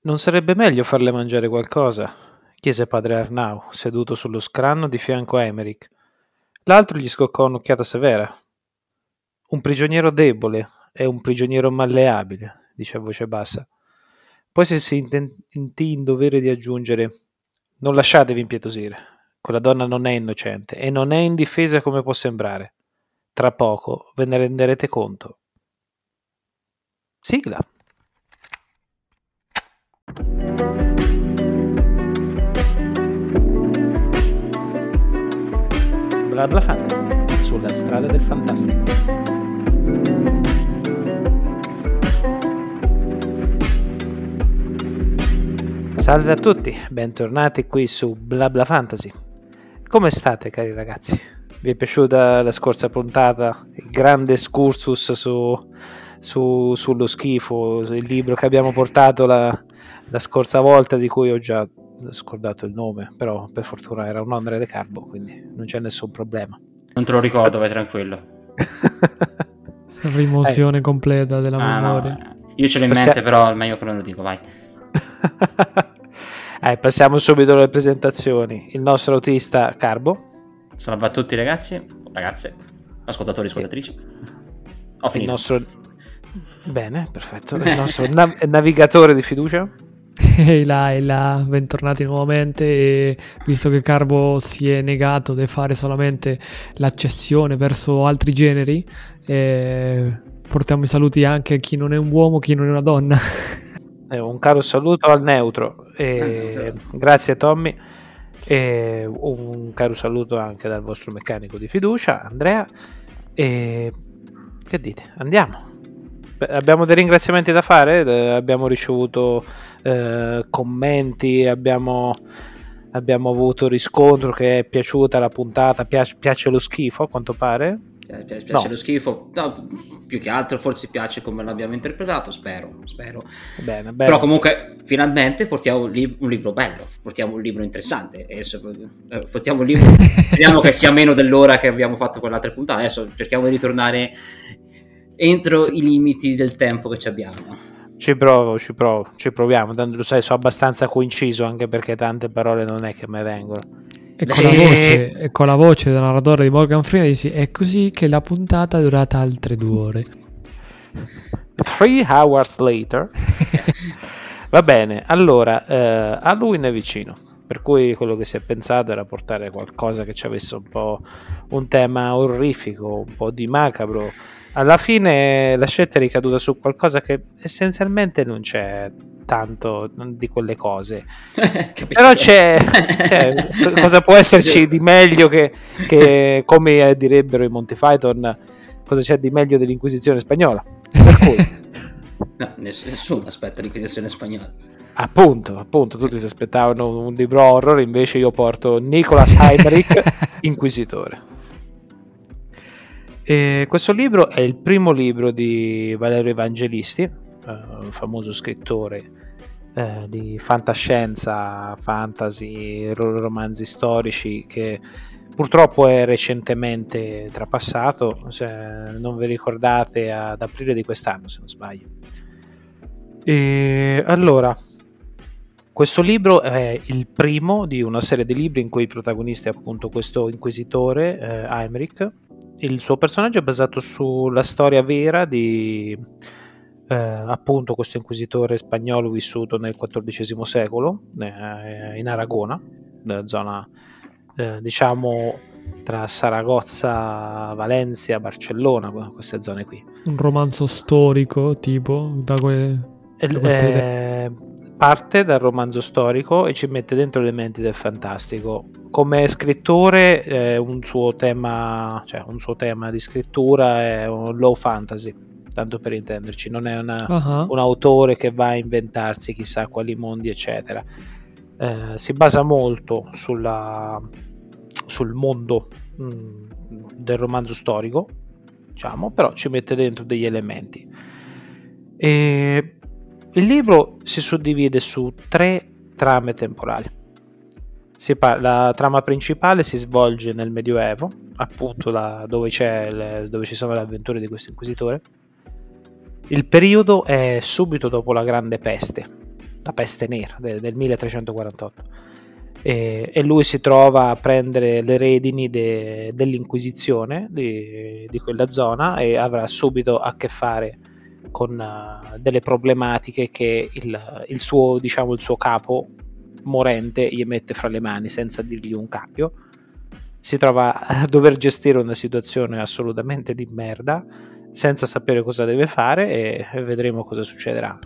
Non sarebbe meglio farle mangiare qualcosa? chiese padre Arnau, seduto sullo scranno di fianco a Emerick. L'altro gli scoccò un'occhiata severa. Un prigioniero debole è un prigioniero malleabile, dice a voce bassa. Poi si sentì in dovere di aggiungere Non lasciatevi impietosire. Quella donna non è innocente e non è indifesa come può sembrare. Tra poco ve ne renderete conto. Sigla. Blabla Fantasy sulla strada del fantastico. Salve a tutti, bentornati qui su Blabla Fantasy. Come state cari ragazzi? Vi è piaciuta la scorsa puntata? Il grande excursus su, su, sullo schifo, il libro che abbiamo portato la, la scorsa volta di cui ho già scordato il nome, però per fortuna era un Andre De Carbo, quindi non c'è nessun problema. Non te lo ricordo, vai tranquillo. Rimozione eh. completa della ah, memoria. No. Io ce l'ho in Passia... mente, però è meglio che non lo dico, vai. eh, passiamo subito alle presentazioni. Il nostro autista Carbo. Salve a tutti ragazzi, ragazze, ascoltatori e ascoltatrici. Ho finito. Il nostro... Bene, perfetto. Il nostro nav- navigatore di fiducia. Ehi là, ehi là, bentornati nuovamente. E visto che Carbo si è negato di fare solamente l'accessione verso altri generi, eh, portiamo i saluti anche a chi non è un uomo, chi non è una donna. Eh, un caro saluto al neutro, e grazie Tommy, e un caro saluto anche dal vostro meccanico di fiducia, Andrea, e che dite? Andiamo abbiamo dei ringraziamenti da fare, eh, abbiamo ricevuto eh, commenti, abbiamo, abbiamo, avuto riscontro che è piaciuta la puntata, piace, piace lo schifo a quanto pare. Piace, piace no. lo schifo, no, più che altro forse piace come l'abbiamo interpretato, spero, spero. Bene, bene. Però comunque finalmente portiamo un, lib- un, libro bello, portiamo un libro interessante, e eh, portiamo un libro, speriamo che sia meno dell'ora che abbiamo fatto con l'altra puntata, adesso cerchiamo di ritornare entro sì. i limiti del tempo che abbiamo. Ci provo, ci provo, ci proviamo. Tanto lo sai, sono abbastanza coinciso anche perché tante parole non è che mi vengono. E con, la voce, e con la voce del narratore di Morgan Freeman dici, è così che la puntata è durata altre due ore. Three hours later. Va bene, allora, eh, a lui ne è vicino. Per cui quello che si è pensato era portare qualcosa che ci avesse un po' un tema orrifico, un po' di macabro alla fine la scelta è ricaduta su qualcosa che essenzialmente non c'è tanto di quelle cose. Però c'è, c'è, cosa può esserci di meglio che, che, come direbbero i Monty Python cosa c'è di meglio dell'inquisizione spagnola? Per cui. No, nessuno aspetta l'inquisizione spagnola. Appunto, appunto tutti si aspettavano un libro horror invece io porto Nicolas Heimrich inquisitore e questo libro è il primo libro di Valerio Evangelisti, eh, un famoso scrittore eh, di fantascienza, fantasy, romanzi storici che purtroppo è recentemente trapassato, se non vi ricordate ad aprile di quest'anno se non sbaglio. E allora, questo libro è il primo di una serie di libri in cui il protagonista è appunto questo inquisitore, eh, Heinrich, il suo personaggio è basato sulla storia vera di eh, appunto questo inquisitore spagnolo vissuto nel XIV secolo eh, in Aragona, nella zona eh, diciamo tra Saragozza, Valencia, Barcellona, queste zone qui. Un romanzo storico tipo da, que- da parte dal romanzo storico e ci mette dentro elementi del fantastico come scrittore eh, un, suo tema, cioè un suo tema di scrittura è un low fantasy, tanto per intenderci, non è una, uh-huh. un autore che va a inventarsi chissà quali mondi, eccetera. Eh, si basa molto sulla, sul mondo mh, mm, del romanzo storico, diciamo, però ci mette dentro degli elementi. E il libro si suddivide su tre trame temporali parla, la trama principale si svolge nel Medioevo, appunto la, dove, le, dove, ci sono le avventure di questo inquisitore. Il periodo è subito dopo la Grande Peste, la peste nera de, del 1348 e, e, lui si trova a prendere le redini de, dell'inquisizione di, di, quella zona e avrà subito a che fare con uh, delle problematiche che il, il, suo, diciamo, il suo capo morente gli mette fra le mani senza dirgli un cambio si trova a dover gestire una situazione assolutamente di merda senza sapere cosa deve fare e vedremo cosa succederà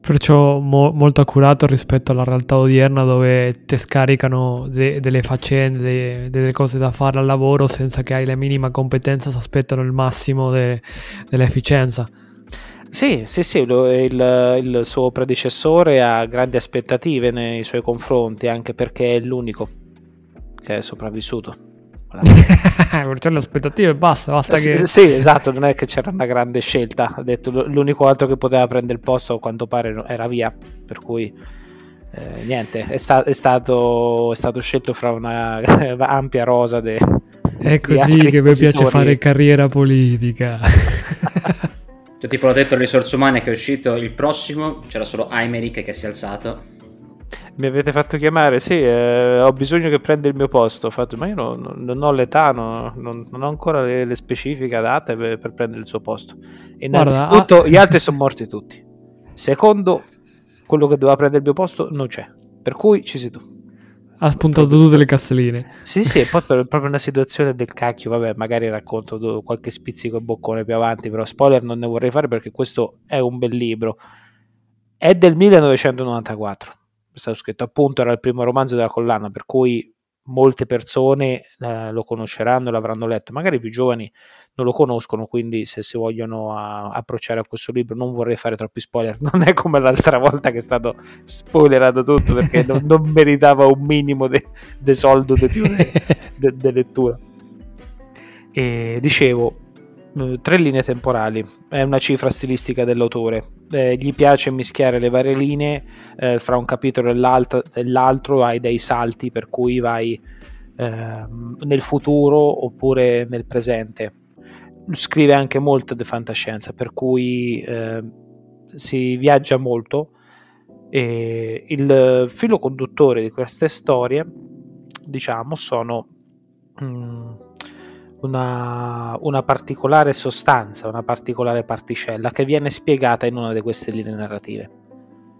perciò mo- molto accurato rispetto alla realtà odierna dove ti scaricano de- delle faccende, de- delle cose da fare al lavoro senza che hai la minima competenza, si aspettano il massimo de- dell'efficienza. Sì, sì, sì, il, il, suo predecessore ha grandi aspettative nei suoi confronti, anche perché è l'unico che è sopravvissuto. C'è le aspettative basta, basta sì, che... Sì, esatto, non è che c'era una grande scelta. Ha detto l'unico altro che poteva prendere il posto, a quanto pare, era via. Per cui eh, niente, è, sta- è, stato, è, stato, scelto fra una ampia rosa de- È così che mi piace fare carriera politica. Cioè, tipo l'ho detto alle risorse umane che è uscito il prossimo, c'era solo Aymeric che si è alzato. Mi avete fatto chiamare, sì, eh, ho bisogno che prenda il mio posto. Ho fatto, ma io non, non ho l'età, no, non, non, ho ancora le, le specifiche adatte per, per, prendere il suo posto. Innanzitutto, Guarda, ah... gli altri sono morti tutti. Secondo, quello che doveva prendere il mio posto non c'è. Per cui ci sei tu. Ha spuntato tutte le casseline. Sì, sì, poi è proprio una situazione del cacchio. Vabbè, magari racconto qualche spizzico e boccone più avanti, però spoiler non ne vorrei fare perché questo è un bel libro. È del 1994. È stato scritto appunto, era il primo romanzo della collana, per cui molte persone eh, lo conosceranno, l'avranno letto, magari i più giovani non lo conoscono, quindi se si vogliono a, approcciare a questo libro non vorrei fare troppi spoiler, non è come l'altra volta che è stato spoilerato tutto perché non, non, meritava un minimo di soldo di più di lettura. E dicevo, tre linee temporali, è una cifra stilistica dell'autore. Eh, gli piace mischiare le varie linee eh, fra un capitolo e l'altro, hai dei salti per cui vai eh, nel futuro oppure nel presente. Scrive anche molto di fantascienza, per cui eh, si viaggia molto. E il filo conduttore di queste storie, diciamo, sono. Mm, una, una, particolare sostanza, una particolare particella che viene spiegata in una di queste linee narrative.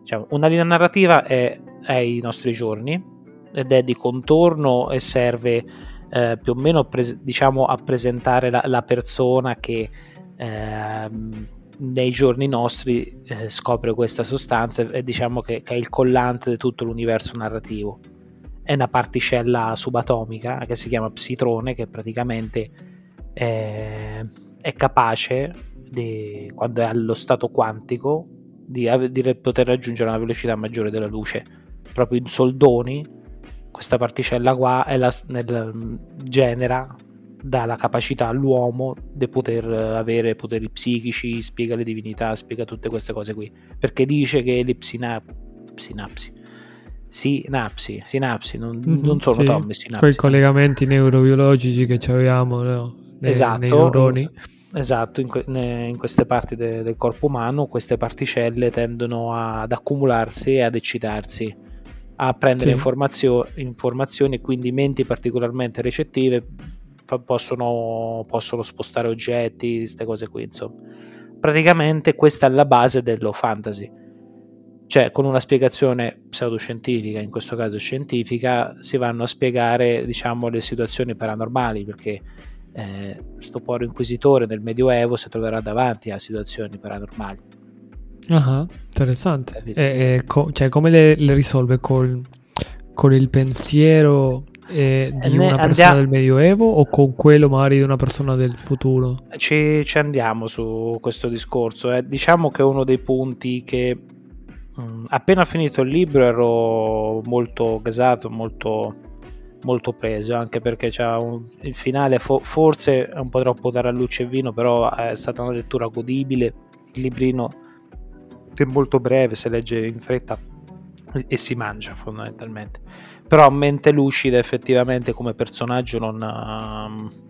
Cioè, una linea narrativa è, è i nostri giorni ed è di contorno e serve eh, più o meno pres- diciamo, a presentare la, la persona che eh, nei giorni nostri eh, scopre questa sostanza e diciamo che, che è il collante di tutto l'universo narrativo è una particella subatomica che si chiama psitrone che praticamente è, è capace di, quando è allo stato quantico di, di, poter raggiungere una velocità maggiore della luce. Proprio in soldoni questa particella qua la, nel, genera dà la capacità all'uomo di poter avere poteri psichici, spiega le divinità, spiega tutte queste cose qui, perché dice che le psinap- sinapsi sinapsi, sinapsi, non, mm-hmm, non sono sì, tombe, sinapsi. Quei collegamenti neurobiologici che abbiamo no? nei, esatto, nei neuroni. Esatto, in, que- in queste parti de- del corpo umano queste particelle tendono ad accumularsi e ad eccitarsi, a prendere sì. informazio- informazioni e quindi menti particolarmente recettive fa- possono, possono spostare oggetti, queste cose qui, insomma. Praticamente questa è la base dello fantasy cioè con una spiegazione pseudoscientifica, in questo caso scientifica, si vanno a spiegare diciamo, le situazioni paranormali, perché eh, sto povero inquisitore del Medioevo si troverà davanti a situazioni paranormali. Ah, interessante. E, e co- cioè, come le, le risolve col, con il pensiero eh, di una persona andiamo... del Medioevo o con quello magari di una persona del futuro? Ci, ci andiamo su questo discorso. Eh. Diciamo che uno dei punti che appena finito il libro ero molto gasato, molto, molto preso, anche perché un, il finale fo- forse è un po' troppo luce e vino, però è stata una lettura godibile. Il librino è molto breve, si legge in fretta e si mangia fondamentalmente. Però a mente lucida effettivamente come personaggio non...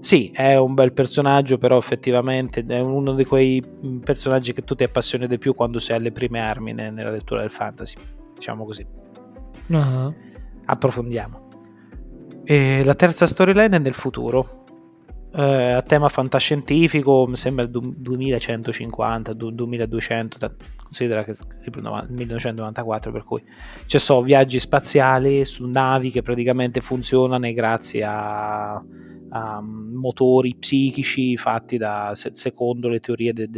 Sì, è un bel personaggio, però effettivamente è uno di quei personaggi che tu ti appassioni di più quando sei alle prime armi nella lettura del fantasy, diciamo così. Uh-huh. Approfondiamo. E la terza storyline è nel futuro, eh, a tema fantascientifico, mi sembra il 2150, 2200, considera che il 1994, per cui ci sono viaggi spaziali su navi che praticamente funzionano grazie a, a motori psichici fatti da, secondo le teorie di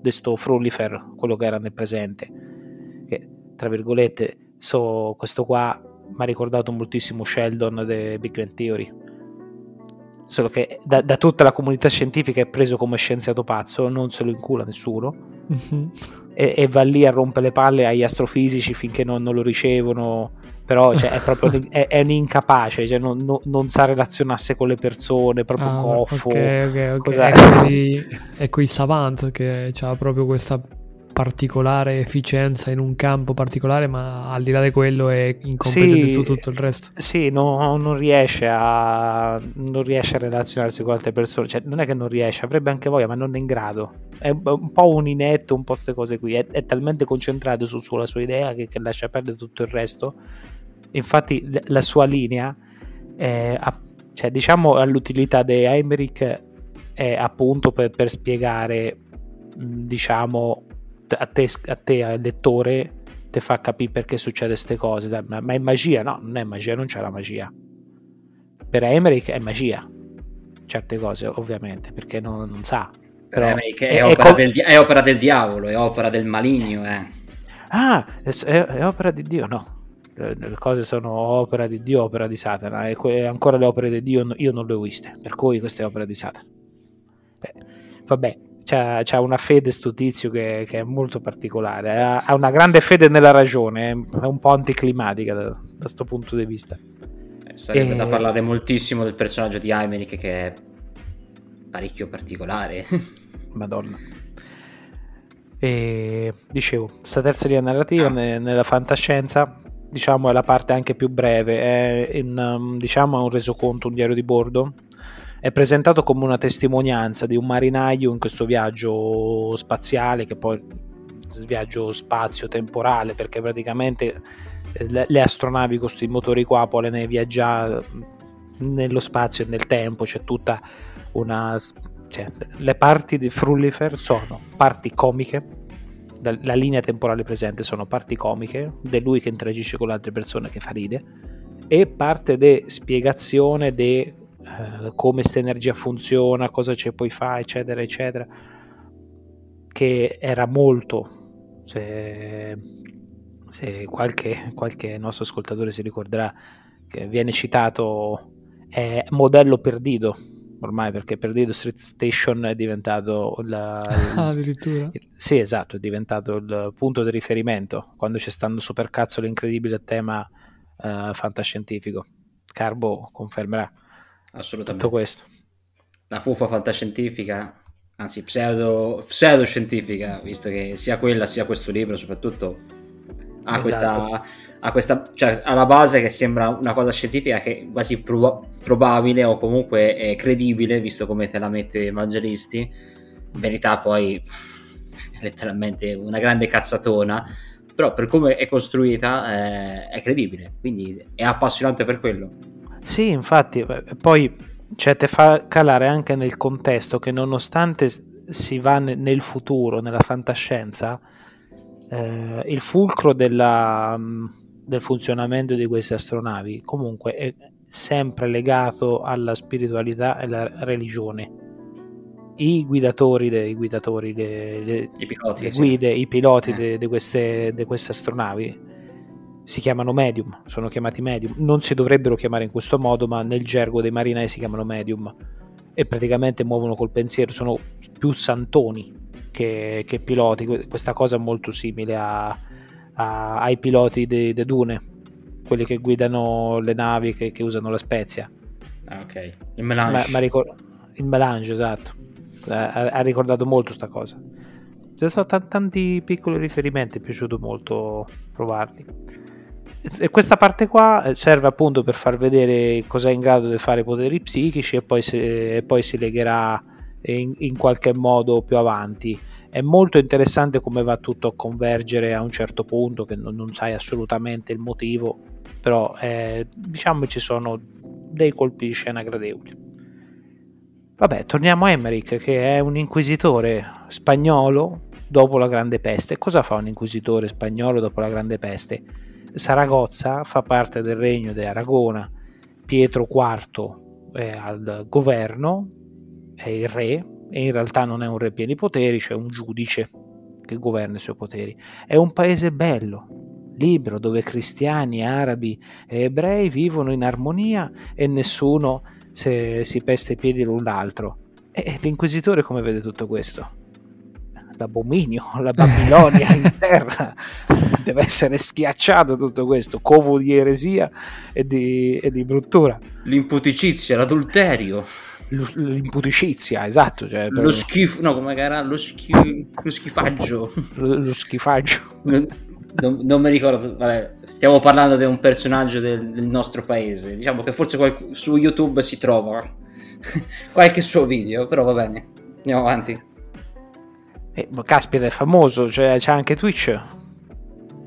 questo Frullifer, quello che era nel presente, che tra virgolette, so, questo qua mi ha ricordato moltissimo Sheldon di Big Bang Theory. Solo che da, da, tutta la comunità scientifica è preso come scienziato pazzo, non se lo incula nessuno, mm-hmm. e, e, va lì a rompere le palle agli astrofisici finché non, non lo ricevono, però cioè, è proprio è, è un incapace, cioè, non, non, non, sa relazionarsi con le persone, proprio ah, goffo. Ok, ok, ok. È, quei, è quei savant che ha proprio questa particolare efficienza in un campo particolare, ma al di là di quello è incompetente sì, su tutto il resto. Sì, no, non, riesce a, non riesce a relazionarsi con altre persone, cioè, non è che non riesce, avrebbe anche voglia, ma non è in grado. È un po' un inetto, un po' queste cose qui, è, è talmente concentrato su, sulla sua idea che, che, lascia perdere tutto il resto. Infatti la sua linea, è, cioè, diciamo all'utilità di Emmerich è appunto per, per spiegare diciamo a te, a te al lettore ti fa capire perché succede queste cose. Ma, è magia? No non è magia non c'è la magia. Per Emmerich è magia certe cose ovviamente perché non, non sa. Però è, è, opera del, è, opera del, diavolo è opera del maligno eh. ah è, è, opera di Dio no le cose sono opera di Dio opera di Satana e que- ancora le opere di Dio io non le ho viste per cui questa è opera di Satana Beh, vabbè c'ha, c'ha una fede sto tizio che, che è molto particolare, sì, ha, sì, ha, una sì, grande fede nella ragione, è un po' anticlimatica da questo punto di vista. Eh, sarebbe e... da parlare moltissimo del personaggio di Aymeric che è parecchio particolare. Madonna. E dicevo, questa terza linea narrativa ah. ne, nella fantascienza, diciamo, è la parte anche più breve, è in, um, diciamo, un resoconto, un diario di bordo. È presentato come una testimonianza di un marinaio in questo viaggio spaziale che poi viaggio spazio-temporale perché praticamente eh, le, le astronavi con questi motori qua possono viaggiare nello spazio e nel tempo c'è tutta una cioè, le parti di Frullifer sono parti comiche la linea temporale presente sono parti comiche di lui che interagisce con le altre persone che fa ride e parte di spiegazione di eh, come questa energia funziona, cosa ci puoi fare, eccetera, eccetera, che era molto, se, se qualche, qualche nostro ascoltatore si ricorderà, che viene citato, è modello Perdido, ormai perché Perdido Street Station è diventato la, ah, addirittura il, sì esatto è diventato il punto di riferimento quando c'è stato super cazzo l'incredibile tema uh, fantascientifico Carbo confermerà assolutamente. Tutto questo. La fuffa fantascientifica, anzi pseudo, pseudoscientifica, visto che sia quella sia questo libro soprattutto ha esatto. questa, ha questa cioè alla base che sembra una cosa scientifica che è quasi prob- probabile o comunque è credibile, visto come te la mette Evangelisti. In verità poi è letteralmente una grande cazzatona però per come è costruita eh, è credibile, quindi è appassionante per quello. Sì, infatti, poi cioè, te fa calare anche nel contesto che nonostante si va nel futuro, nella fantascienza, eh, il fulcro della, mm, del funzionamento di queste astronavi comunque è sempre legato alla spiritualità e alla religione. I guidatori, dei guidatori, le, le, I piloti, le guide, sì. i piloti eh. di queste, queste astronavi si chiamano medium, sono chiamati medium, non si dovrebbero chiamare in questo modo, ma nel gergo dei marinai si chiamano medium e praticamente muovono col pensiero, sono più santoni che, che piloti, questa cosa è molto simile a, a, ai piloti di Dune, quelli che guidano le navi che, che usano la spezia. Ah ok, il melange. Ma, ma ricor- il melange, esatto, ha, ha ricordato molto questa cosa. Ci sono t- tanti piccoli riferimenti, è piaciuto molto provarli. e questa parte qua eh, serve appunto per far vedere cosa è in grado di fare i poteri psichici e poi, se, e poi si legherà in, in, qualche modo più avanti. È molto interessante come va tutto a convergere a un certo punto, che non, non sai assolutamente il motivo, però eh, diciamo ci sono dei colpi di scena gradevoli. Vabbè, torniamo a Emmerich, che è un inquisitore spagnolo dopo la Grande Peste. Cosa fa un inquisitore spagnolo dopo la Grande Peste? Saragozza fa parte del regno di Aragona, Pietro IV è al governo, è il re, e in realtà non è un re pieni poteri, cioè un giudice che governa i suoi poteri. È un paese bello, libero, dove cristiani, arabi e ebrei vivono in armonia e nessuno si, si pesta i piedi l'un l'altro. E l'inquisitore come vede tutto questo? l'abominio, la Babilonia in terra. Deve essere schiacciato tutto questo, covo di eresia e di, e di bruttura. L'imputicizia, l'adulterio. L'imputicizia, esatto. Cioè, per... Lo schifo, no, come era? Lo, schi... lo schifaggio. Lo, lo schifaggio. Non, non, mi ricordo, vabbè, stiamo parlando di un personaggio del, del nostro paese. Diciamo che forse qual- su YouTube si trova qualche suo video, però va bene. Andiamo avanti. Eh, caspita, è famoso, cioè c'è anche Twitch.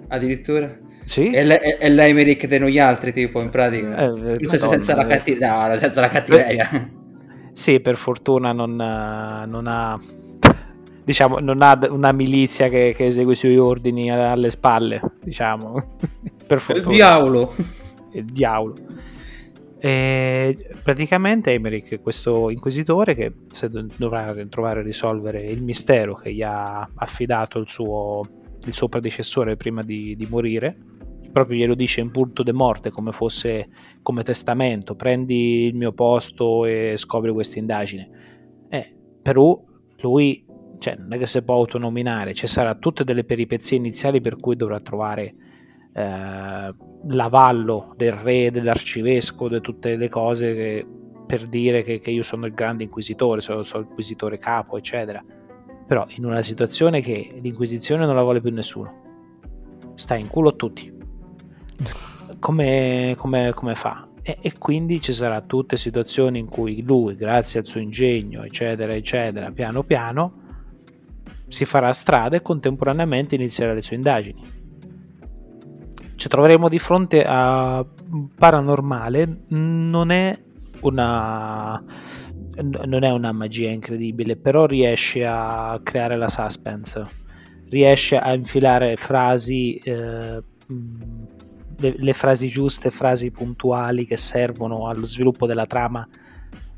Addirittura? Sì. È, l- è l'Emerick di noi altri, tipo, in pratica. Eh, eh no, senza la cattiveria. Sì, per fortuna non, non ha diciamo, non ha una milizia che, che, esegue i suoi ordini alle spalle, diciamo. per fortuna. Il diavolo. Il diavolo. E praticamente Emerick, questo inquisitore che dovrà trovare e risolvere il mistero che gli ha affidato il suo, il suo predecessore prima di, di, morire, proprio glielo dice in punto de morte come fosse come testamento, prendi il mio posto e scopri questa indagine. Eh, però lui cioè, non è che si può autonominare, ci saranno tutte delle peripezie iniziali per cui dovrà trovare eh, l'avallo del re, dell'arcivescovo, di tutte le cose che, per dire che, che, io sono il grande inquisitore, sono, sono l'inquisitore capo, eccetera. Però in una situazione che l'inquisizione non la vuole più nessuno, sta in culo a tutti. Come, come, come fa? E, e, quindi ci saranno tutte situazioni in cui lui, grazie al suo ingegno, eccetera, eccetera, piano piano, si farà strada e contemporaneamente inizierà le sue indagini ci troveremo di fronte a paranormale non è una non è una magia incredibile però riesce a creare la suspense riesce a infilare frasi eh, le, le, frasi giuste frasi puntuali che servono allo sviluppo della trama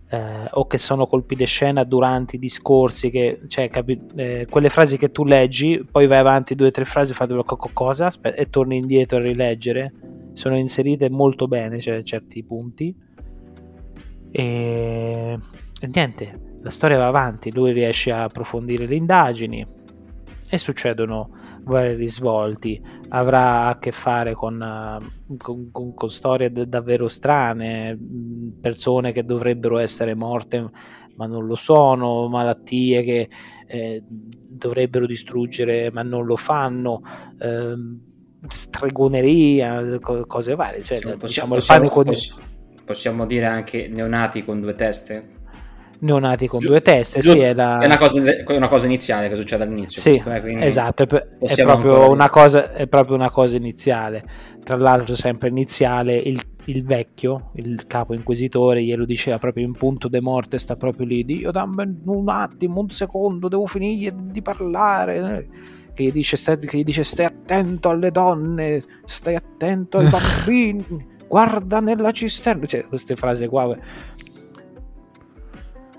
eh, o che sono colpi di scena durante i discorsi, che, cioè, capi- eh, quelle frasi che tu leggi, poi vai avanti due o tre frasi, fate cosa aspetta, e torni indietro a rileggere. Sono inserite molto bene cioè, certi punti. E... e niente, la storia va avanti, lui riesce a approfondire le indagini e succedono vari risvolti. Avrà a che fare con, eh, con, con, con storie d- davvero strane, persone che dovrebbero essere morte ma non lo sono, malattie che eh, dovrebbero distruggere ma non lo fanno. Eh, stregoneria, cose varie, cioè, possiamo, diciamo, possiamo, possiamo, possiamo dire anche neonati con due teste neonati con Giu- due teste. Sì, è, la... è, una cosa, è, una cosa, iniziale che succede all'inizio. Sì, eh, esatto, è, è, proprio una cosa, è proprio una cosa iniziale. Tra l'altro, sempre iniziale, il, il vecchio, il capo inquisitore, glielo diceva proprio in punto de morte, sta proprio lì. Dio, dammi un attimo, un secondo, devo finire di parlare. Che gli, dice, stai, che gli dice stai attento alle donne, stai attento ai bambini, guarda nella cisterna. Cioè, queste frasi qua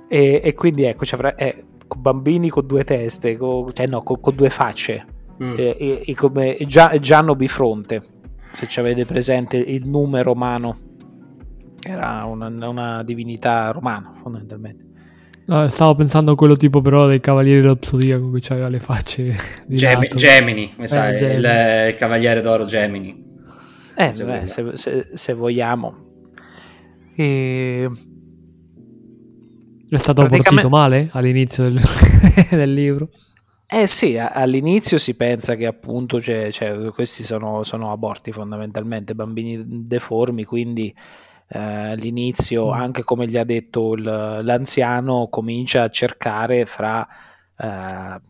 e, e quindi ecco, cioè, eh, bambini con due teste, con, cioè no, con, con due facce, mm. e, e, come Gia, Gianno Bifronte, se ci avete presente il nome romano, era una, una divinità romana fondamentalmente. No, stavo pensando a quello tipo però dei Cavalieri dello Zodiaco che aveva le facce di Gem- Gemini, mi sa, eh, Gemini. Il, il, Cavaliere d'Oro Gemini. Eh, beh, se, se, se, vogliamo. E è stato Praticamente... male all'inizio del, del libro? Eh sì, all'inizio si pensa che appunto cioè, cioè, questi sono, sono, aborti fondamentalmente, bambini deformi, quindi eh, all'inizio, mm. anche come gli ha detto il, l'anziano, comincia a cercare fra eh,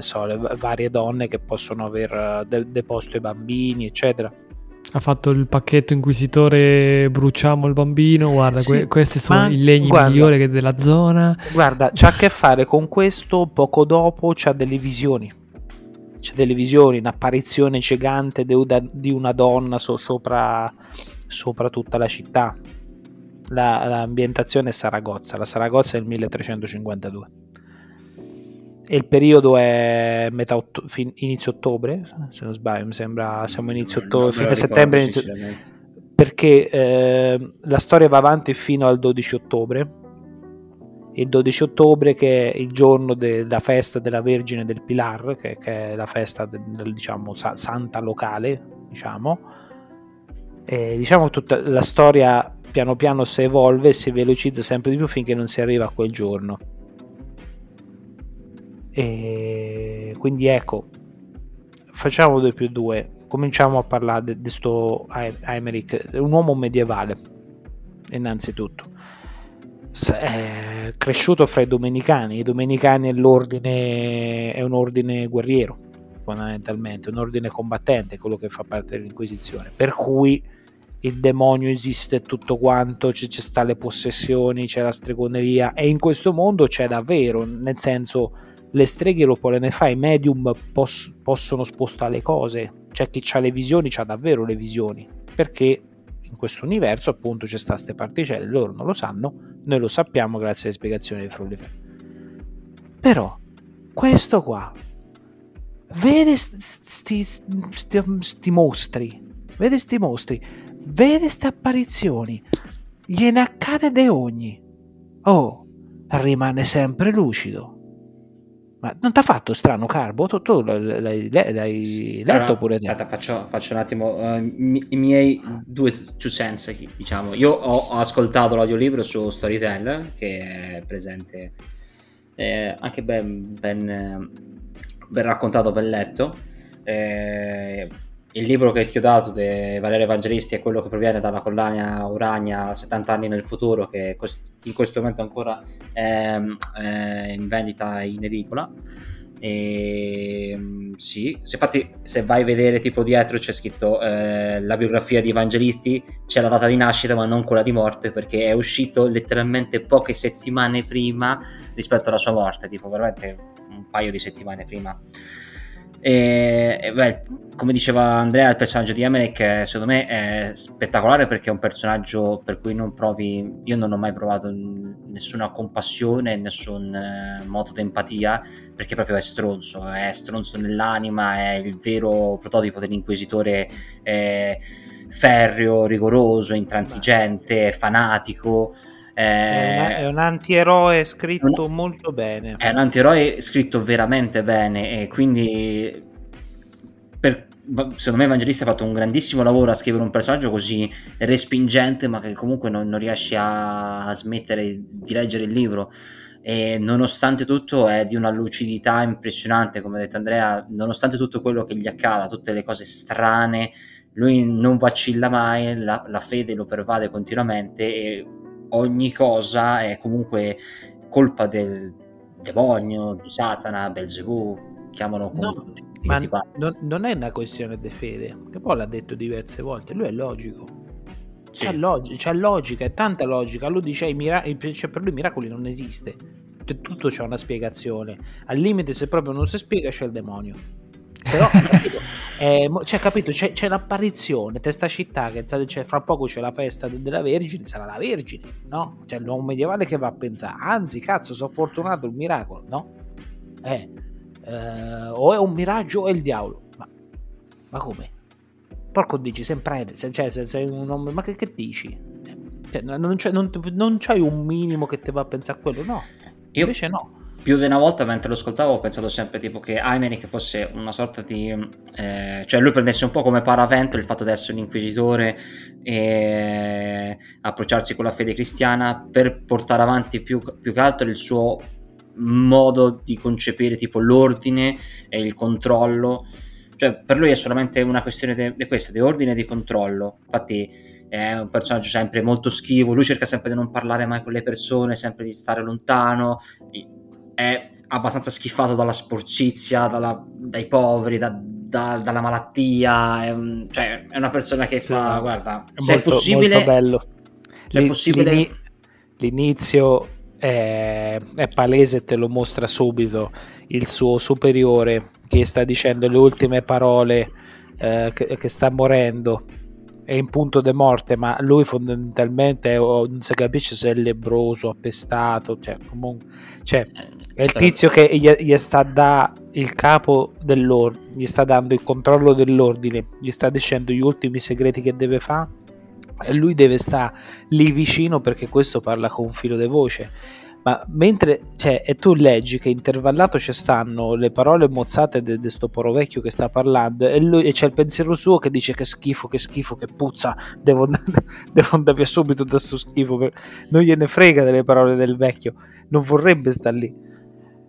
so, le varie donne che possono aver de- deposto i bambini, eccetera. Ha fatto il pacchetto inquisitore bruciamo il bambino, guarda, sì, que- questi sono i legni guarda, migliori della zona. Guarda, c'ha a che fare con questo, poco dopo c'ha delle visioni. C'è delle visioni, un'apparizione gigante di una donna so- sopra, sopra tutta la città. La, l'ambientazione è Saragozza, la Saragozza è il 1352 e il periodo è metà otto- fin- inizio ottobre, se non sbaglio, mi sembra siamo inizio ottobre, fine settembre, inizio... perché eh, la storia va avanti fino al 12 ottobre. Il 12 ottobre, che è il giorno della festa della Vergine del Pilar, che, che è la festa del, diciamo, sa- santa locale, diciamo. E, diciamo tutta la storia piano piano si evolve e si velocizza sempre di più finché non si arriva a quel giorno e quindi ecco, facciamo 2 più 2. Cominciamo a parlare di questo Emmerich, un uomo medievale, innanzitutto. È cresciuto fra i domenicani, i domenicani è, è un ordine guerriero, fondamentalmente, un ordine combattente, quello che fa parte dell'Inquisizione. Per cui il demonio esiste tutto quanto, ci, ci le possessioni, c'è la stregoneria e in questo mondo c'è davvero, nel senso le streghe lo ne fai, i medium pos- possono spostare le cose, c'è chi ha le visioni, ha davvero le visioni, perché in questo universo appunto c'è sta queste particelle, loro non lo sanno, noi lo sappiamo grazie alle spiegazioni di Frullifer. Però questo qua vede sti, sti, sti mostri, vede sti mostri, vede ste apparizioni, gliene accade de ogni. Oh, rimane sempre lucido ma non ti ha fatto strano Carbo? Tu, tu l'hai, l'hai sì, letto allora, pure te? Aspetta, faccio, faccio, un attimo uh, i, miei due cents, diciamo. Io ho, ho, ascoltato l'audiolibro su Storytel, che è presente, eh, anche ben, ben, ben, raccontato, ben letto. Eh, il libro che ti ho dato di Valerio Evangelisti è quello che proviene dalla collana Urania 70 anni nel futuro che in questo momento ancora è, è in vendita in edicola. E sì, se infatti se vai a vedere tipo dietro c'è scritto eh, la biografia di Evangelisti c'è la data di nascita ma non quella di morte perché è uscito letteralmente poche settimane prima rispetto alla sua morte tipo veramente un paio di settimane prima e, e beh, come diceva Andrea, il personaggio di Emmerich secondo me è spettacolare perché è un personaggio per cui non provi, io non ho mai provato nessuna compassione, nessun eh, modo di empatia, perché proprio è stronzo, è stronzo nell'anima, è il vero prototipo dell'inquisitore eh, ferreo, rigoroso, intransigente, fanatico. È, è, un antieroe scritto un, molto bene. È un antieroe scritto veramente bene e quindi per, secondo me Evangelista ha fatto un grandissimo lavoro a scrivere un personaggio così respingente ma che comunque non, non riesce a, a smettere di leggere il libro e nonostante tutto è di una lucidità impressionante come ha detto Andrea nonostante tutto quello che gli accada tutte le cose strane lui non vacilla mai la, la fede lo pervade continuamente e ogni cosa è comunque colpa del demonio, di Satana, Belzebù, chiamano come no. Ma non, non, è una questione di fede, che poi l'ha detto diverse volte, lui è logico. Sì. C'è, log- c'è, logica, è tanta logica. Lui dice che mira- cioè per lui miracoli non esiste. Tutto c'è una spiegazione. Al limite, se proprio non si spiega, c'è il demonio. Però, eh, cioè, capito, c'è, c'è l'apparizione, testa città, che cioè, fra poco c'è la festa della Vergine, sarà la Vergine, no? Cioè l'uomo medievale che va a pensare, anzi, cazzo, sono fortunato, il miracolo, no? Eh, eh, o è un miraggio o è il diavolo. Ma, ma come? Porco dici, sempre, cioè, se sei un uomo, ma che, che dici? Cioè, non, c'è, non, non c'hai un minimo che ti va a pensare a quello, no? Io, Invece no più di una volta mentre lo ascoltavo ho pensato sempre tipo che Aimeric fosse una sorta di eh, cioè lui prendesse un po' come paravento il fatto di essere un inquisitore e approcciarsi con la fede cristiana per portare avanti più, più che altro il suo modo di concepire tipo l'ordine e il controllo. Cioè, per lui è solamente una questione di questo, di ordine e di controllo. Infatti è un personaggio sempre molto schivo, lui cerca sempre di non parlare mai con le persone, sempre di stare lontano, è abbastanza schifato dalla sporcizia, dalla, dai poveri, da, da, dalla malattia, è, un, cioè, è una persona che sì, fa, guarda, se molto, è possibile... Molto bello. Se è possibile... L'inizio è, è palese, te lo mostra subito. Il suo superiore che sta dicendo le ultime parole eh, che, che, sta morendo è in punto di morte ma lui fondamentalmente non si capisce se è lebroso appestato cioè, comunque, cioè è il tizio che gli, gli sta da il capo dell'ordine gli sta dando il controllo dell'ordine gli sta dicendo gli ultimi segreti che deve fare e lui deve stare lì vicino perché questo parla con un filo di voce ma mentre cioè, e tu leggi che intervallato ci stanno le parole mozzate di questo poro vecchio che sta parlando e, lui, e c'è il pensiero suo che dice che schifo, che schifo, che puzza, devo, devo andare via subito da sto schifo, non gliene frega delle parole del vecchio, non vorrebbe stare lì,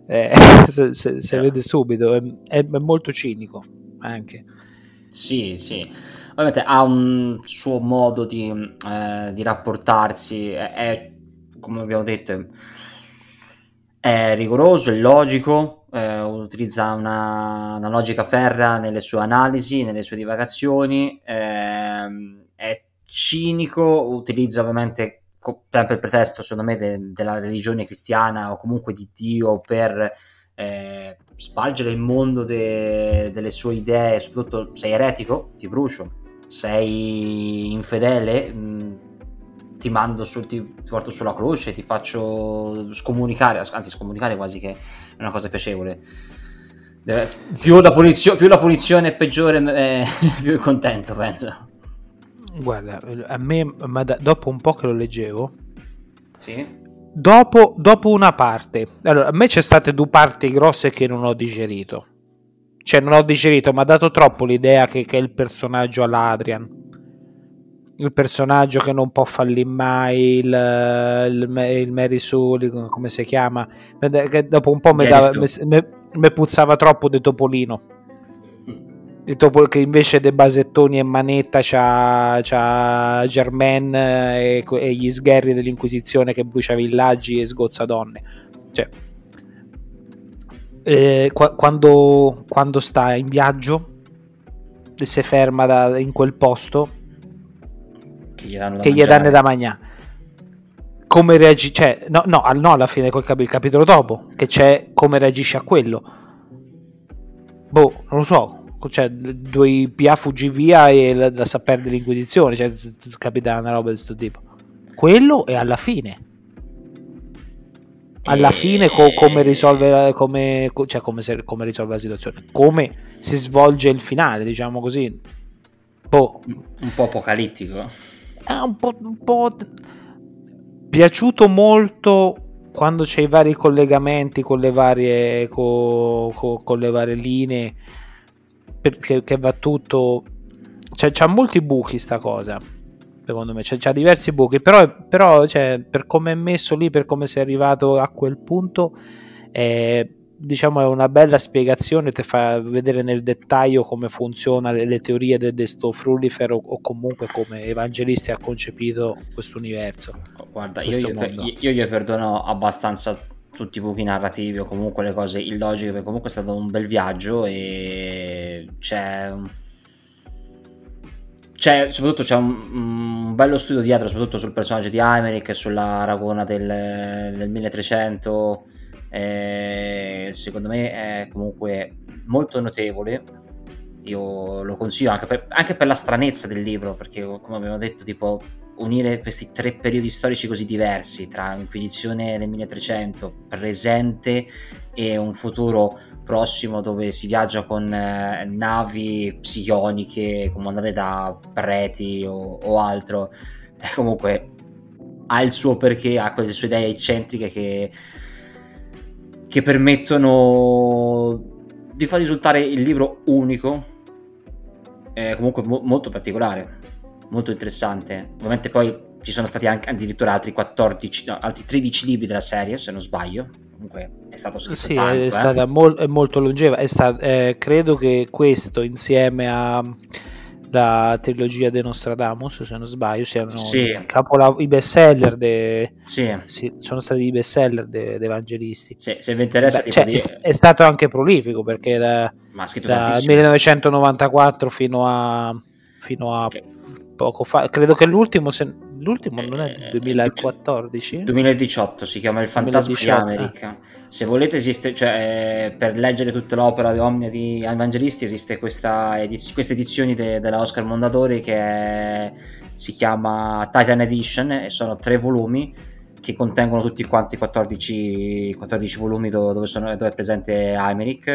eh, se, se, se vede subito, è, è, molto cinico anche. Sì, sì ovviamente ha un suo modo di, eh, di rapportarsi, è, come abbiamo detto, è rigoroso, è logico, eh, utilizza una, una, logica ferra nelle sue analisi, nelle sue divagazioni, eh, è cinico, utilizza ovviamente per il pretesto, secondo me, de, della religione cristiana o comunque di Dio per eh, spalgere il mondo de, delle sue idee, soprattutto sei eretico, ti brucio, sei infedele, mh, ti mando sul, ti, ti, porto sulla croce, ti faccio scomunicare, anzi scomunicare quasi che è una cosa piacevole. Deve, più, la punizio, più, la punizione è peggiore, eh, più contento, penso. Guarda, a me, ma da, dopo un po' che lo leggevo, sì. Dopo, dopo, una parte, allora a me c'è state due parti grosse che non ho digerito. Cioè, non ho digerito, mi ha dato troppo l'idea che, che è il personaggio all'Adrian. Il personaggio che non può fallire mai, il, il, il Mary Sully, come si chiama. Che dopo un po' mi puzzava troppo di Topolino. Il topo che invece dei basettoni e manetta c'ha, c'ha Germaine e, e, gli sgherri dell'Inquisizione che brucia villaggi e sgozza donne. Cioè, eh, qu- quando, quando, sta in viaggio e si ferma da, in quel posto che gli danno da, che gli danno da mangiare. Come reagisce cioè, no, no, no, alla fine col cap- capitolo dopo che c'è come reagisce a quello. Boh non lo so. Cioè due PA fuggi via e la, la sa perdere l'inquisizione. Cioè capita una roba di questo tipo. Quello è alla fine. Alla e... fine co- come risolve come, cioè come, se, come risolve la situazione. Come si svolge il finale diciamo così. Boh. un po' apocalittico è un po', un po' piaciuto molto quando c'è i vari collegamenti con le varie co, co, con le varie linee perché che va tutto. Cioè, c'ha molti buchi sta cosa secondo me, cioè, c'ha diversi buchi, però, però cioè, per come è messo lì, per come sei arrivato a quel punto, è, diciamo è una bella spiegazione, ti fa vedere nel dettaglio come funzionano le, le, teorie di questo frulifero o comunque come Evangelisti ha concepito questo universo. Guarda, io, io, io gli perdono abbastanza tutti i buchi narrativi o comunque le cose illogiche, perché comunque è stato un bel viaggio e c'è c'è, soprattutto c'è un, un, bello studio dietro, soprattutto sul personaggio di Aymeric e sulla Ragona del, del 1300. Eh, secondo me è comunque molto notevole. Io lo consiglio anche per, anche per la stranezza del libro, perché come abbiamo detto, tipo unire questi tre periodi storici così diversi tra Inquisizione del 1300, presente e un futuro prossimo dove si viaggia con eh, navi psioniche comandate da preti o, o altro. E comunque ha il suo perché, ha quelle sue idee eccentriche che, che permettono di far risultare il libro unico, eh, comunque mo- molto particolare, molto interessante. Ovviamente poi ci sono stati anche addirittura altri 14, no, altri 13 libri della serie, se non sbaglio, comunque è stato scritto Sì, tanto, è eh. stata mol- è molto longeva. È sta- eh, credo che questo, insieme a la trilogia di Nostradamus, se non sbaglio, siano Sì. i, capola- i bestseller. De- Sì, sì, sono stati i bestseller dei de evangelisti. se, se vi interessa, Beh, cioè, di- è, è stato anche prolifico perché da, tantissimo. 1994 fino a, fino a Ok. poco fa, credo che l'ultimo, se- l'ultimo non è del 2014? 2018 si chiama Il fantasma 2018, di America. Se volete esiste, cioè eh, per leggere tutta l'opera di Omnia di Evangelisti esiste questa ediz- queste edizioni de- della Oscar Mondadori che è- si chiama Titan Edition e sono tre volumi che contengono tutti quanti 14, 14 volumi do- dove, sono- dove è presente Emmerich.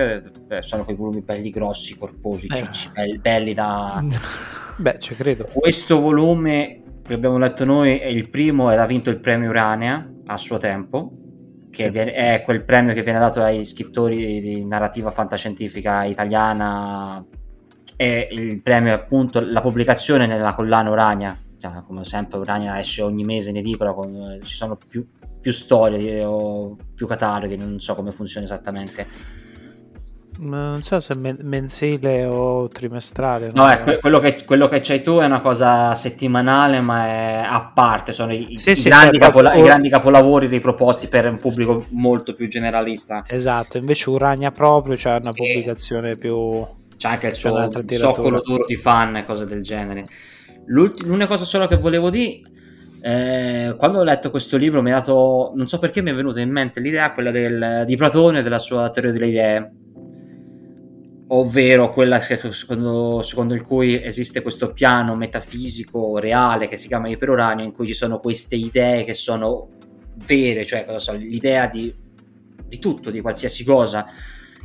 Eh, sono quei volumi belli grossi, corposi, Eh. cicci, belli, belli da, Beh, ci credo. questo volume abbiamo letto noi è il primo ed ha vinto il premio Uranea a suo tempo, che Sì. è quel premio che viene dato ai scrittori di narrativa fantascientifica italiana. E il premio è appunto la pubblicazione nella collana Urania. Cioè, come sempre, Urania esce ogni mese in edicola, con- ci sono più, più storie o più cataloghi, non so come funziona esattamente. Ma Non so se è men- mensile o trimestrale. No, no? è que- quello, che, quello che c'hai tu è una cosa settimanale, ma è a parte. Sono i, Sì, i sì, grandi, cioè, capola- proprio- i grandi capolavori riproposti per un pubblico molto più generalista. Esatto, invece Urania proprio c'è una Sì. pubblicazione più... C'è anche il suo zoccolo duro di fan e cose del genere. L'ulti- l'unica cosa solo che volevo dire, eh, quando ho letto questo libro, mi ha dato, non so perché mi è venuta in mente l'idea, quella del- di Platone e della sua teoria delle idee. Ovvero quella secondo, secondo il cui esiste questo piano metafisico reale che si chiama iperuranio, in cui ci sono queste idee che sono vere, cioè so, l'idea di, di tutto, di qualsiasi cosa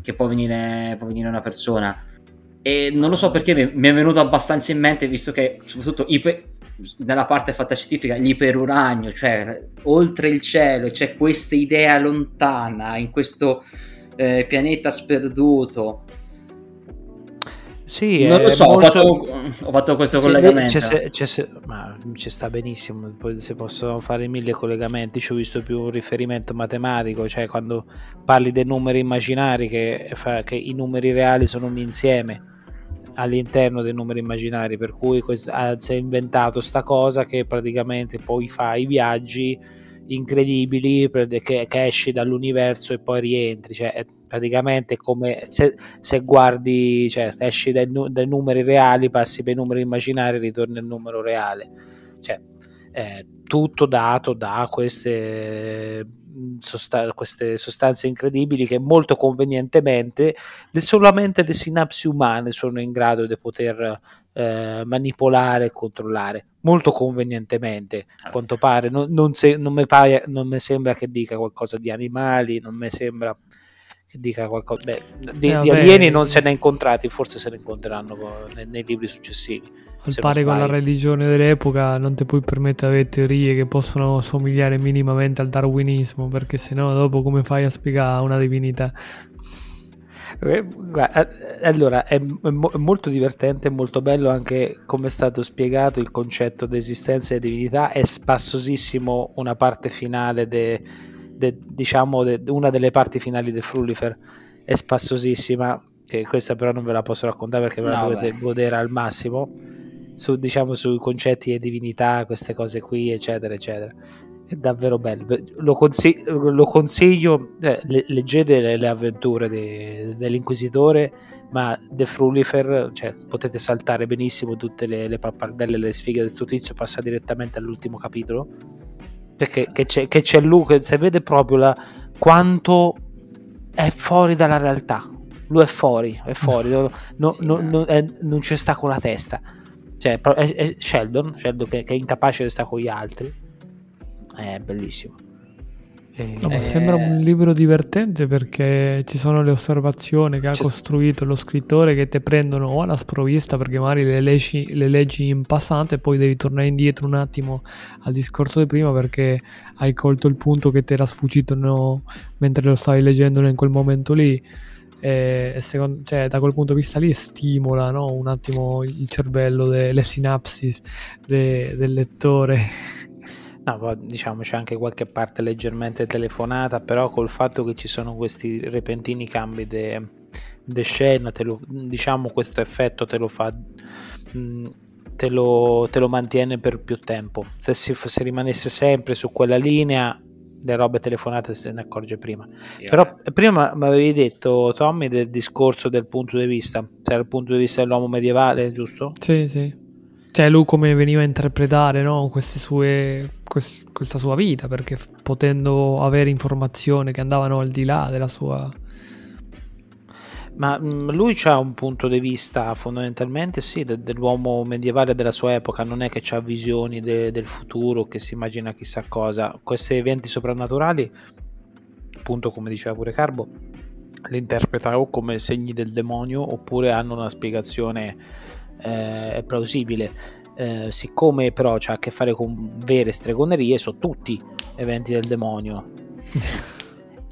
che può venire, può venire una persona. E non lo so perché mi, è venuto abbastanza in mente, visto che soprattutto iper- nella parte fantascientifica l'iperuranio, cioè oltre il cielo, c'è questa idea lontana in questo eh, pianeta sperduto. Sì, non lo so, ho, molto- fatto, ho fatto questo Cioè, collegamento. c'è se- c'è se- ma ci sta benissimo, poi si possono fare mille collegamenti, ci ho visto più un riferimento matematico, cioè quando parli dei numeri immaginari che, fa- che i numeri reali sono un insieme all'interno dei numeri immaginari, per cui quest- ah, si è inventato sta cosa che praticamente poi fa i viaggi incredibili che, che esci dall'universo e poi rientri, cioè è praticamente come se, se guardi, cioè esci dai, dai numeri reali, passi per i numeri immaginari e ritorni al numero reale. Cioè, è tutto dato da queste, mh, sosta- queste sostanze incredibili che molto convenientemente le- solamente le sinapsi umane sono in grado di poter eh, manipolare e controllare molto convenientemente. A quanto pare non, non, se- non mi pare- non mi sembra che dica qualcosa di animali non mi sembra che dica qualcosa beh, di, Eh, di alieni non se ne ha incontrati forse se ne incontreranno poi nei, nei libri successivi Al pari con la religione dell'epoca non ti puoi permettere di avere teorie che possono somigliare minimamente al darwinismo, perché sennò dopo come fai a spiegare una divinità? Eh, allora è, è mo- molto divertente, è molto bello anche come è stato spiegato il concetto di esistenza e divinità. È spassosissimo una parte finale, de, de- diciamo, de- una delle parti finali di Frullifer è spassosissima. Che questa però non ve la posso raccontare perché ve la No, dovete beh. godere al massimo. Su, diciamo, sui concetti di divinità, queste cose qui, eccetera, eccetera. È davvero bello. Lo, consig- lo consiglio, eh, le- leggete le, le avventure de- dell'Inquisitore, ma The Frullifer, cioè, potete saltare benissimo tutte le, le pappardelle, le sfighe di questo tizio, passa direttamente all'ultimo capitolo. Perché che c'è, che c'è lui, che si vede proprio la, quanto è fuori dalla realtà. Lui è fuori, è fuori, no- no- no- è- non ci sta con la testa. Cioè, è, è Sheldon, Sheldon che, che è incapace di stare con gli altri. È bellissimo. E- No, ma Eh, sembra un libro divertente perché ci sono le osservazioni che ha C'è- costruito lo scrittore che ti prendono o alla sprovvista perché magari le leggi, le leggi in passante e poi devi tornare indietro un attimo al discorso di prima perché hai colto il punto che ti era sfuggito no, mentre lo stavi leggendo in quel momento lì. E secondo- cioè, da quel punto di vista lì stimola no, un attimo il cervello, de- le sinapsi de- del lettore. No, diciamo c'è anche qualche parte leggermente telefonata, però col fatto che ci sono questi repentini cambi di scena, lo, diciamo questo effetto te lo fa, mm, te lo, te lo mantiene per più tempo. Se si se rimanesse sempre su quella linea, le robe telefonate se ne accorge prima. Sì, Però vabbè. prima mi avevi detto, Tommy, del discorso del punto di vista, cioè il punto di vista dell'uomo medievale, giusto? Sì, sì cioè lui come veniva a interpretare no? sue, quest, questa sua vita, perché potendo avere informazioni che andavano al di là della sua... Ma mm, lui ha un punto di vista fondamentalmente sì, de, dell'uomo medievale della sua epoca, non è che ha visioni de, del futuro, che si immagina chissà cosa. Questi eventi soprannaturali, appunto come diceva pure Carbo, li interpreta o come segni del demonio oppure hanno una spiegazione eh, plausibile. Eh, siccome però ha a che fare con vere stregonerie, sono tutti eventi del demonio.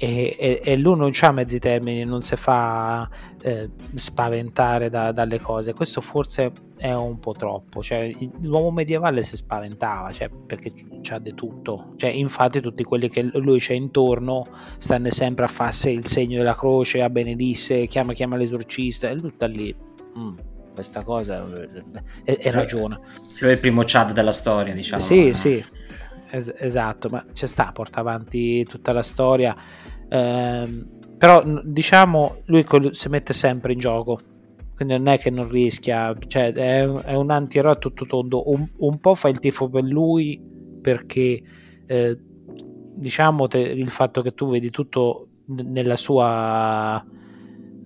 e, e, e, lui non ha mezzi termini, non si fa eh, spaventare da, dalle cose. Questo forse è un po' troppo. Cioè, l'uomo medievale si spaventava cioè, perché c'ha di tutto. Cioè, infatti, tutti quelli che lui c'è intorno stanno sempre a farsi il segno della croce, a benedisse, chiama, chiama l'esorcista, e lui sta lì. Mm questa cosa e, e ragiona. Lui è il primo Chad della storia, diciamo. Sì, eh. sì, es- esatto, ma ci sta, porta avanti tutta la storia. Eh, però diciamo, lui si mette sempre in gioco, quindi non è che non rischia, cioè è, è un antieroe tutto tondo, un, un, po' fa il tifo per lui perché eh, diciamo te, il fatto che tu vedi tutto nella sua...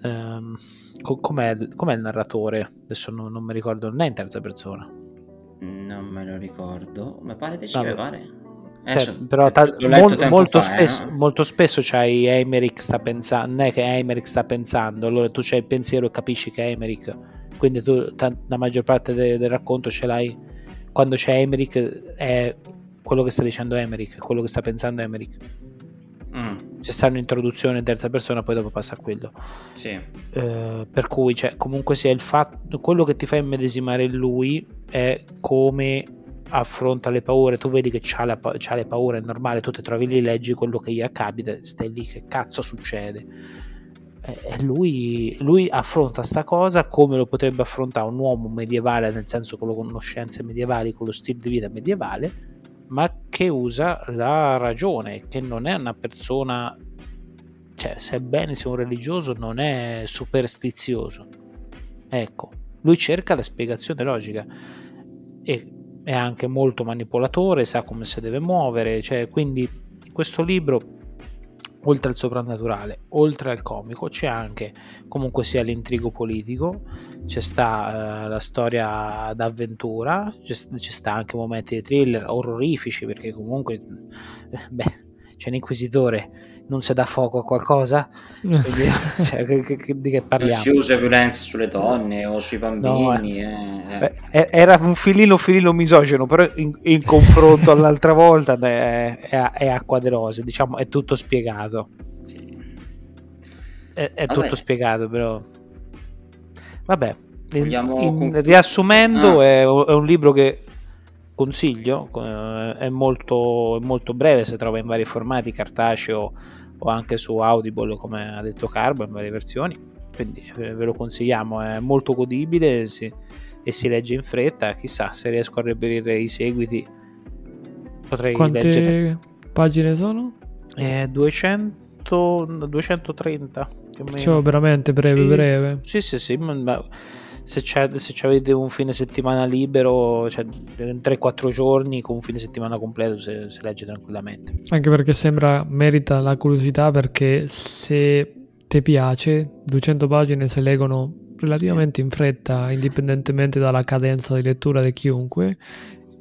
Ehm, com'è, com'è, il narratore? Adesso non, non, mi ricordo, non è in terza persona. Non me lo ricordo, mi pare di sì, mi pare. Cioè, però ta- mol- molto, fa, spesso, eh, no? molto, spesso, c'hai Emerick sta pensando, non è che Emerick sta pensando, allora tu c'hai il pensiero e capisci che è Emerick, quindi tu t- la maggior parte de- del racconto ce l'hai quando c'è Emerick è quello che sta dicendo Emerick, quello che sta pensando Emerick. Mm. C'è sta un'introduzione in terza persona, poi dopo passa a quello. Sì. Eh, per cui, cioè, comunque sia il fatto, quello che ti fa immedesimare lui è come affronta le paure. Tu vedi che c'ha, la, c'ha le paure, è normale, tu ti trovi lì, leggi quello che gli accade, stai lì, che cazzo succede? E lui, lui, affronta sta cosa come lo potrebbe affrontare un uomo medievale, nel senso con le conoscenze medievali, con lo stile di vita medievale ma che usa la ragione, che non è una persona, cioè sebbene sia un religioso, non è superstizioso. Ecco, lui cerca la spiegazione logica e è anche molto manipolatore, sa come si deve muovere, cioè quindi in questo libro oltre al soprannaturale, oltre al comico, c'è anche comunque sia l'intrigo politico, c'è sta uh, la storia d'avventura, c'è, c'è, sta anche momenti di thriller orrorifici perché comunque eh, beh, c'è un inquisitore, non si dà fuoco a qualcosa? Quindi, cioè, che, che, di che parliamo? Si usa violenza sulle donne o sui bambini. No, eh. Eh. Era un filino filino misogeno, però in, in confronto all'altra volta beh, è, è, acqua de rose, diciamo, è tutto spiegato. Sì. È, è tutto spiegato, però... Vabbè, in, in, riassumendo, ah. è, è un libro che consiglio, eh, è molto, molto breve, si trova in vari formati, cartaceo o anche su Audible come ha detto Carbo in varie versioni, quindi eh, ve lo consigliamo, è molto godibile si, e si legge in fretta, chissà se riesco a reperire i seguiti potrei Quante leggere. pagine sono? Eh, 200, 230 più o meno. Cioè, veramente breve sì, breve. Sì, sì, sì, ma se, se avete un fine settimana libero, cioè in 3-4 giorni con un fine settimana completo si, si legge tranquillamente. Anche perché sembra merita la curiosità perché se ti piace 200 pagine si leggono relativamente in fretta indipendentemente dalla cadenza di lettura di chiunque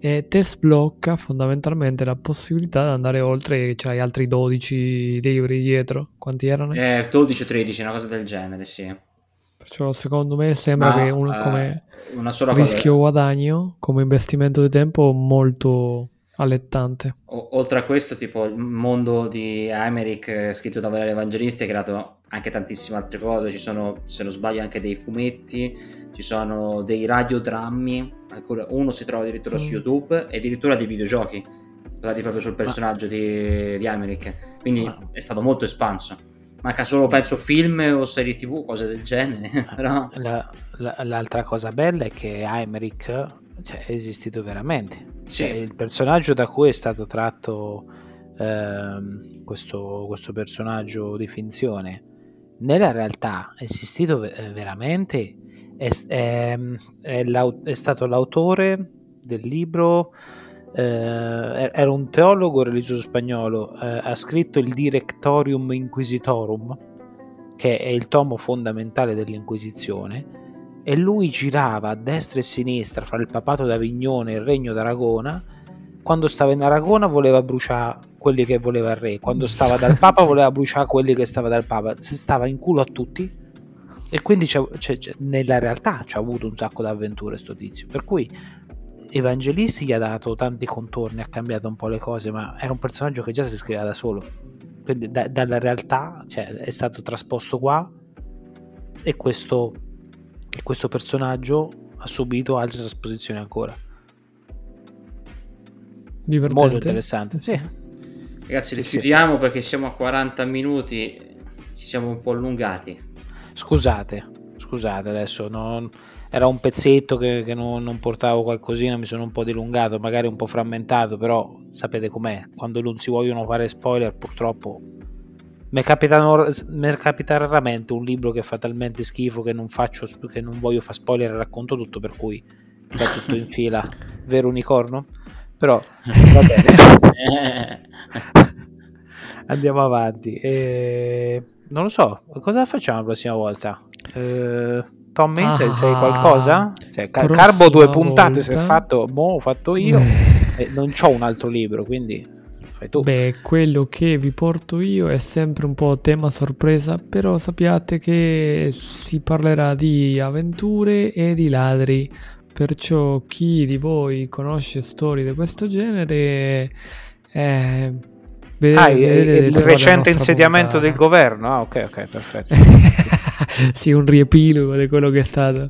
e te sblocca fondamentalmente la possibilità di andare oltre c'hai altri 12 libri dietro quanti erano? Eh, 12 o 13 una cosa del genere sì Perciò secondo me sembra Ma, che un, uh, come rischio guadagno, come investimento di tempo molto allettante. O, oltre a questo, tipo il mondo di Emerick eh, scritto da Valerio Evangelisti ha creato anche tantissime altre cose, ci sono se non sbaglio anche dei fumetti, ci sono dei radiodrammi, uno si trova addirittura mm. su YouTube e addirittura dei videogiochi basati proprio sul personaggio di, di Emmerich, quindi è stato molto espanso. Manca solo, penso, film o serie tv, cose del genere. Però... La, la, l'altra cosa bella è che Emmerich cioè, è esistito veramente. Sì. Cioè, il personaggio da cui è stato tratto ehm, questo, questo personaggio di finzione, nella realtà è esistito ve- veramente. È, è, è, è stato l'autore del libro eh, era un teologo religioso spagnolo, eh, ha scritto il Directorium Inquisitorum, che è il tomo fondamentale dell'Inquisizione, e lui girava a destra e a sinistra fra il papato d'Avignone e il regno d'Aragona. Quando stava in Aragona voleva bruciare quelli che voleva il re, quando stava dal papa voleva bruciare quelli che stava dal papa, si stava in culo a tutti. E quindi c'è, c'è, c'è, nella realtà ci ha avuto un sacco di avventure sto tizio. Per cui Evangelisti gli ha dato tanti contorni, ha cambiato un po' le cose, ma era un personaggio che già si scriveva da solo. Quindi da, dalla realtà cioè, è stato trasposto qua e questo, e questo personaggio ha subito altre trasposizioni ancora. Divertente. Molto interessante. Sì. Ragazzi, Sì, chiudiamo perché siamo a 40 minuti, ci siamo un po' allungati. Scusate, scusate adesso, non- era un pezzetto che, che non, non portavo qualcosina, mi sono un po' dilungato, magari un po' frammentato, però sapete com'è, quando non si vogliono fare spoiler purtroppo mi capita, raramente un libro che fa talmente schifo che non, faccio, che non voglio fare spoiler e racconto tutto, per cui va tutto in fila, vero unicorno? Però va bene. Andiamo avanti. E... Non lo so, cosa facciamo la prossima volta? Eh, Tommy, sai, sai Ah, qualcosa? Cioè, Ca- prossima Carbo due puntate volta- fatto, mo ho fatto io e non c'ho un altro libro, quindi fai tu. Beh, quello che vi porto io è sempre un po' tema sorpresa, però sappiate che si parlerà di avventure e di ladri. Perciò chi di voi conosce storie di questo genere, eh, vede- Ah, vedete il, recente insediamento del puntata. governo. Ah, ok, ok, perfetto. sì, un riepilogo di quello che è stato.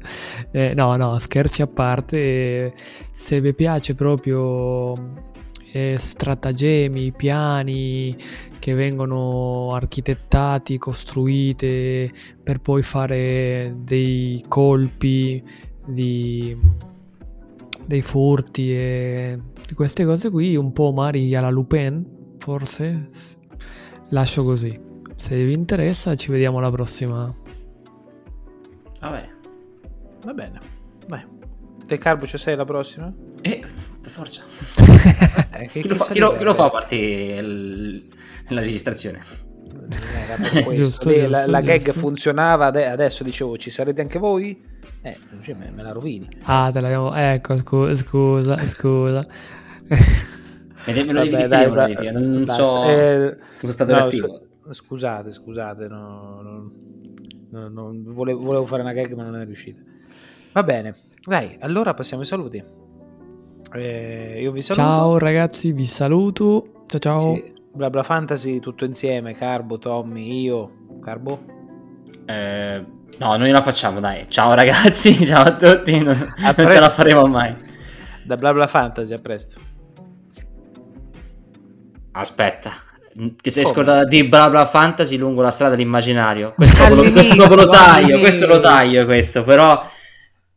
Eh, no, no, scherzi a parte. Se vi piace proprio eh, stratagemmi, piani che vengono architettati, costruite per poi fare dei colpi, di, dei furti e queste cose qui, un po' Mari alla Lupin, forse. Lascio così. Se vi interessa, ci vediamo alla prossima. Vabbè, Va bene, dai. Te Carbo ci sei la prossima? eh, per forza. Eh, che- Chi lo fa, chi lo- chi lo fa a parte il- la registrazione? Era per questo. Giusto, la, giusto, la gag giusto. funzionava, ade- adesso dicevo ci sarete anche voi? Eh, cioè, me, me la rovini. Ah, te l'abbiamo. Ecco, scu- scusa, scusa. Me, me lo devi Vabbè, dire, dai, va- non, so, Eh, non sono stato no, reattivo. scu- scusate, scusate, no, no, no, no, volevo, volevo fare una gag ma non è riuscita. Va bene, dai, allora passiamo ai saluti. Eh, io vi saluto. Ciao ragazzi, vi saluto. Ciao ciao. Sì, Bla Bla Fantasy tutto insieme, Carbo, Tommy, io, Carbo. Eh, no, noi la facciamo, dai. Ciao ragazzi, ciao a tutti. Non, non ce la faremo mai. Da Bla Bla Fantasy, a presto. Aspetta, che sei Come? scordata di bla bla fantasy lungo la strada dell'immaginario. Questo lo, questo lo taglio, all'inizio. questo lo taglio, questo, però...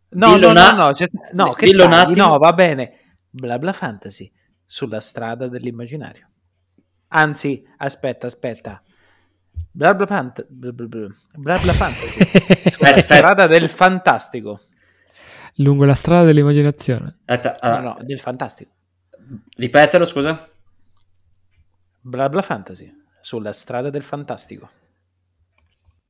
No, no, una- no, no, c'è- no, che tagli? attimo. no, va bene. Bla Bla Fantasy sulla strada dell'immaginario. Anzi, aspetta, aspetta. Bla Bla, Fant- bla bla bla- Bla Bla Fantasy sulla Aspetta, strada del fantastico. Lungo la strada dell'immaginazione. Aspetta, No, allora, no, del fantastico. ripetelo, scusa. Bla Bla Fantasy sulla strada del fantastico.